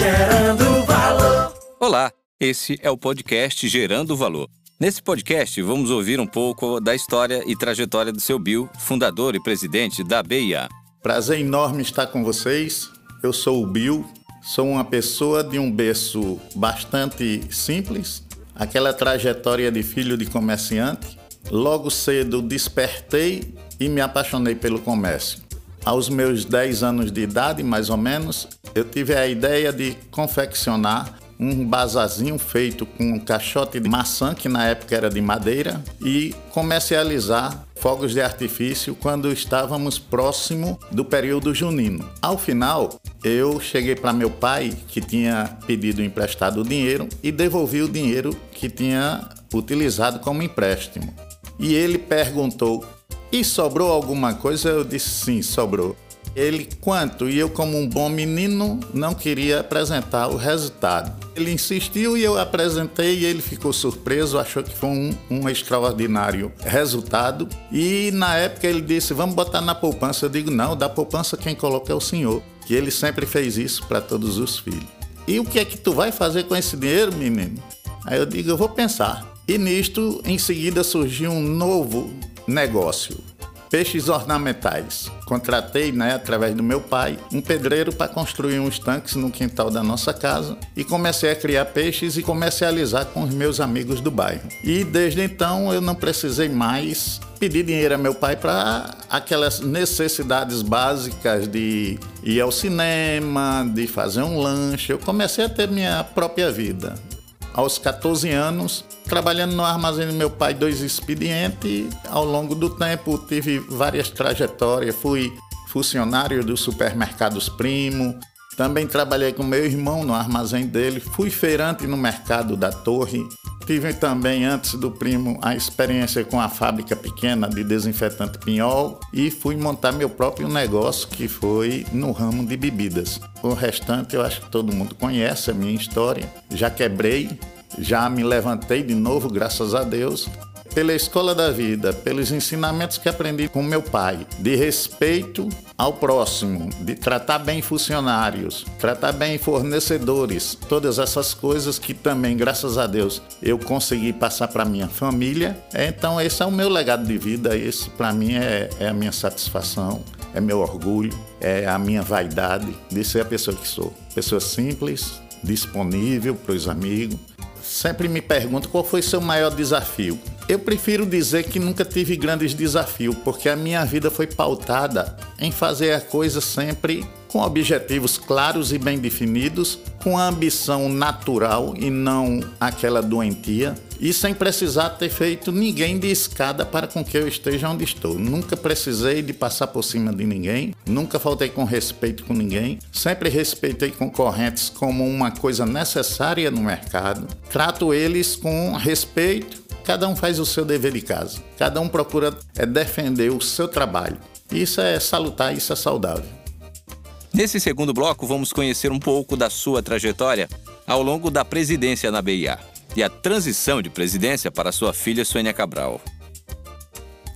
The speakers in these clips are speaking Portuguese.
Gerando valor. Olá, esse é o podcast Gerando Valor. Nesse podcast, vamos ouvir um pouco da história e trajetória do seu Bill, fundador e presidente da BIA. Prazer enorme estar com vocês. Eu sou o Bill, sou uma pessoa de um berço bastante simples, aquela trajetória de filho de comerciante. Logo cedo despertei e me apaixonei pelo comércio. Aos meus 10 anos de idade, mais ou menos, eu tive a ideia de confeccionar um bazazinho feito com um caixote de maçã, que na época era de madeira, e comercializar fogos de artifício quando estávamos próximo do período junino. Ao final, eu cheguei para meu pai, que tinha pedido emprestado o dinheiro, e devolvi o dinheiro que tinha utilizado como empréstimo. E ele perguntou: E sobrou alguma coisa? Eu disse: Sim, sobrou. Ele, quanto? E eu, como um bom menino, não queria apresentar o resultado. Ele insistiu e eu apresentei e ele ficou surpreso, achou que foi um, um extraordinário resultado. E na época ele disse: Vamos botar na poupança. Eu digo: Não, da poupança quem coloca é o senhor. Que ele sempre fez isso para todos os filhos. E o que é que tu vai fazer com esse dinheiro, menino? Aí eu digo: Eu vou pensar. E nisto, em seguida, surgiu um novo negócio Peixes ornamentais. Contratei, né, através do meu pai, um pedreiro para construir uns tanques no quintal da nossa casa e comecei a criar peixes e comercializar com os meus amigos do bairro. E desde então eu não precisei mais pedir dinheiro a meu pai para aquelas necessidades básicas de ir ao cinema, de fazer um lanche. Eu comecei a ter minha própria vida aos 14 anos, trabalhando no armazém do meu pai, dois expedientes. Ao longo do tempo, tive várias trajetórias. Fui funcionário dos supermercados Primo. Também trabalhei com meu irmão no armazém dele. Fui feirante no mercado da Torre. Tive também, antes do primo, a experiência com a fábrica pequena de desinfetante Pinhol e fui montar meu próprio negócio, que foi no ramo de bebidas. O restante eu acho que todo mundo conhece a minha história. Já quebrei, já me levantei de novo, graças a Deus pela escola da vida, pelos ensinamentos que aprendi com meu pai, de respeito ao próximo, de tratar bem funcionários, tratar bem fornecedores, todas essas coisas que também, graças a Deus, eu consegui passar para minha família. Então, esse é o meu legado de vida, esse para mim é, é a minha satisfação, é meu orgulho, é a minha vaidade de ser a pessoa que sou. Pessoa simples, disponível para os amigos. Sempre me pergunto qual foi seu maior desafio. Eu prefiro dizer que nunca tive grandes desafios, porque a minha vida foi pautada em fazer a coisa sempre com objetivos claros e bem definidos, com a ambição natural e não aquela doentia, e sem precisar ter feito ninguém de escada para com que eu esteja onde estou. Nunca precisei de passar por cima de ninguém, nunca faltei com respeito com ninguém, sempre respeitei concorrentes como uma coisa necessária no mercado, trato eles com respeito Cada um faz o seu dever de casa. Cada um procura é, defender o seu trabalho. Isso é salutar, isso é saudável. Nesse segundo bloco, vamos conhecer um pouco da sua trajetória ao longo da presidência na BIA e a transição de presidência para sua filha Sônia Cabral.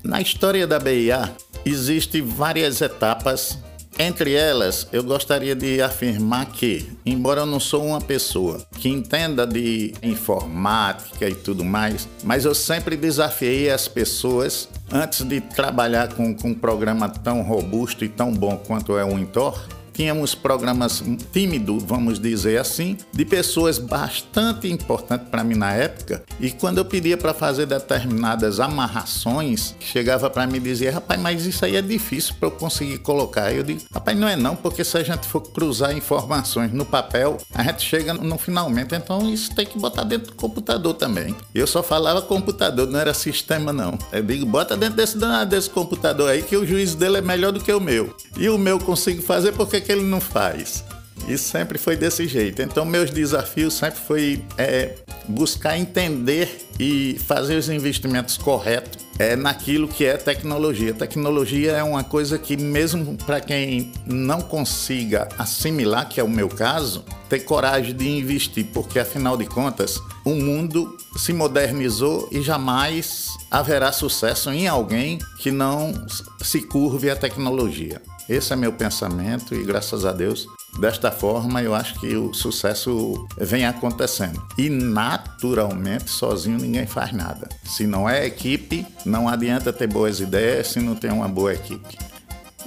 Na história da BIA, existem várias etapas entre elas, eu gostaria de afirmar que, embora eu não sou uma pessoa que entenda de informática e tudo mais, mas eu sempre desafiei as pessoas antes de trabalhar com, com um programa tão robusto e tão bom quanto é o Intor, tínhamos programas tímidos, vamos dizer assim, de pessoas bastante importantes para mim na época. E quando eu pedia para fazer determinadas amarrações, chegava para mim e dizia: rapaz, mas isso aí é difícil para eu conseguir colocar. Eu digo: rapaz, não é não, porque se a gente for cruzar informações no papel, a gente chega no finalmente. Então isso tem que botar dentro do computador também. Eu só falava computador, não era sistema não. Eu digo: bota dentro desse, desse computador aí que o juízo dele é melhor do que o meu. E o meu consigo fazer porque que ele não faz? E sempre foi desse jeito. Então, meus desafios sempre foi é, buscar entender e fazer os investimentos corretos é, naquilo que é tecnologia. Tecnologia é uma coisa que, mesmo para quem não consiga assimilar, que é o meu caso, ter coragem de investir, porque afinal de contas, o mundo se modernizou e jamais haverá sucesso em alguém que não se curve à tecnologia. Esse é meu pensamento e graças a Deus Desta forma, eu acho que o sucesso vem acontecendo. E naturalmente, sozinho ninguém faz nada. Se não é equipe, não adianta ter boas ideias se não tem uma boa equipe.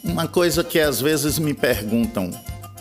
Uma coisa que às vezes me perguntam: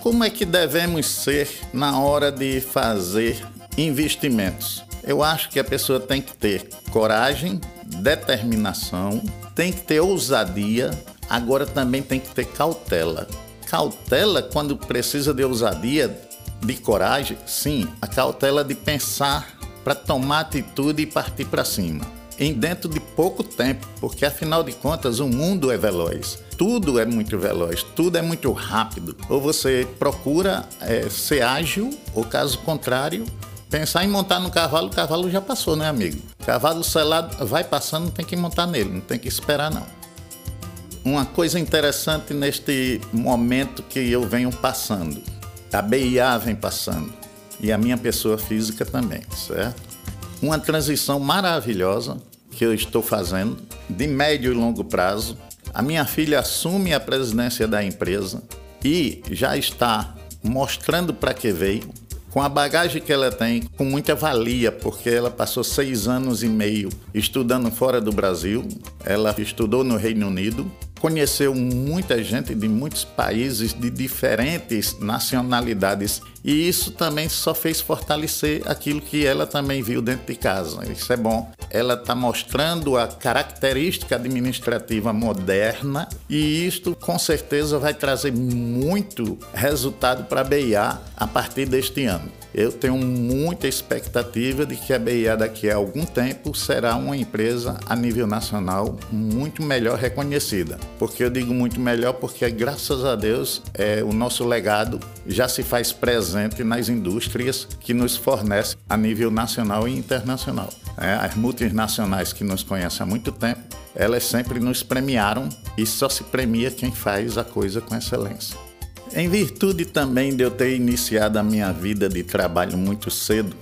como é que devemos ser na hora de fazer investimentos? Eu acho que a pessoa tem que ter coragem, determinação, tem que ter ousadia, agora também tem que ter cautela. Cautela quando precisa de ousadia, de coragem, sim, a cautela de pensar para tomar atitude e partir para cima. Em dentro de pouco tempo, porque afinal de contas o mundo é veloz. Tudo é muito veloz, tudo é muito rápido. Ou você procura é, ser ágil, ou caso contrário, Pensar em montar no cavalo, o cavalo já passou, né, amigo? Cavalo selado vai passando, tem que montar nele, não tem que esperar, não. Uma coisa interessante neste momento que eu venho passando, a BIA vem passando e a minha pessoa física também, certo? Uma transição maravilhosa que eu estou fazendo de médio e longo prazo. A minha filha assume a presidência da empresa e já está mostrando para que veio, com a bagagem que ela tem, com muita valia, porque ela passou seis anos e meio estudando fora do Brasil, ela estudou no Reino Unido, conheceu muita gente de muitos países, de diferentes nacionalidades, e isso também só fez fortalecer aquilo que ela também viu dentro de casa. Isso é bom. Ela está mostrando a característica administrativa moderna, e isto com certeza vai trazer muito resultado para a BIA a partir deste ano. Eu tenho muita expectativa de que a BIA daqui a algum tempo será uma empresa a nível nacional muito melhor reconhecida. Porque eu digo muito melhor porque graças a Deus é, o nosso legado já se faz presente nas indústrias que nos fornecem a nível nacional e internacional. É, as multinacionais que nos conhecem há muito tempo, elas sempre nos premiaram e só se premia quem faz a coisa com excelência. Em virtude também de eu ter iniciado a minha vida de trabalho muito cedo,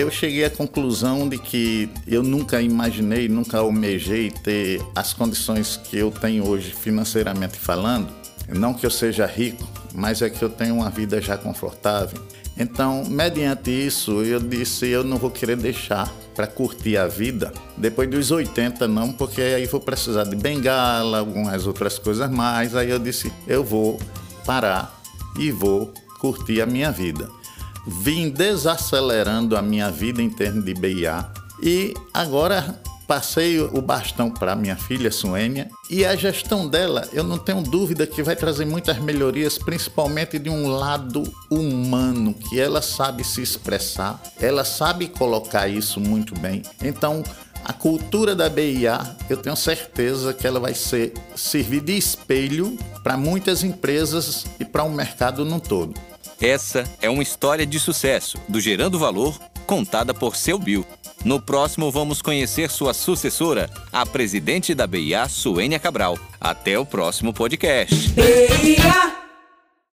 eu cheguei à conclusão de que eu nunca imaginei, nunca almejei ter as condições que eu tenho hoje financeiramente falando. Não que eu seja rico, mas é que eu tenho uma vida já confortável. Então, mediante isso, eu disse: eu não vou querer deixar para curtir a vida depois dos 80, não, porque aí vou precisar de bengala, algumas outras coisas mais. Aí eu disse: eu vou parar e vou curtir a minha vida. Vim desacelerando a minha vida em termos de BIA e agora passei o bastão para minha filha Suênia e a gestão dela, eu não tenho dúvida que vai trazer muitas melhorias, principalmente de um lado humano, que ela sabe se expressar, ela sabe colocar isso muito bem. Então, a cultura da BIA, eu tenho certeza que ela vai ser servir de espelho para muitas empresas e para o um mercado no todo. Essa é uma história de sucesso do Gerando Valor, contada por seu Bill. No próximo, vamos conhecer sua sucessora, a presidente da BIA, Suênia Cabral. Até o próximo podcast. BIA.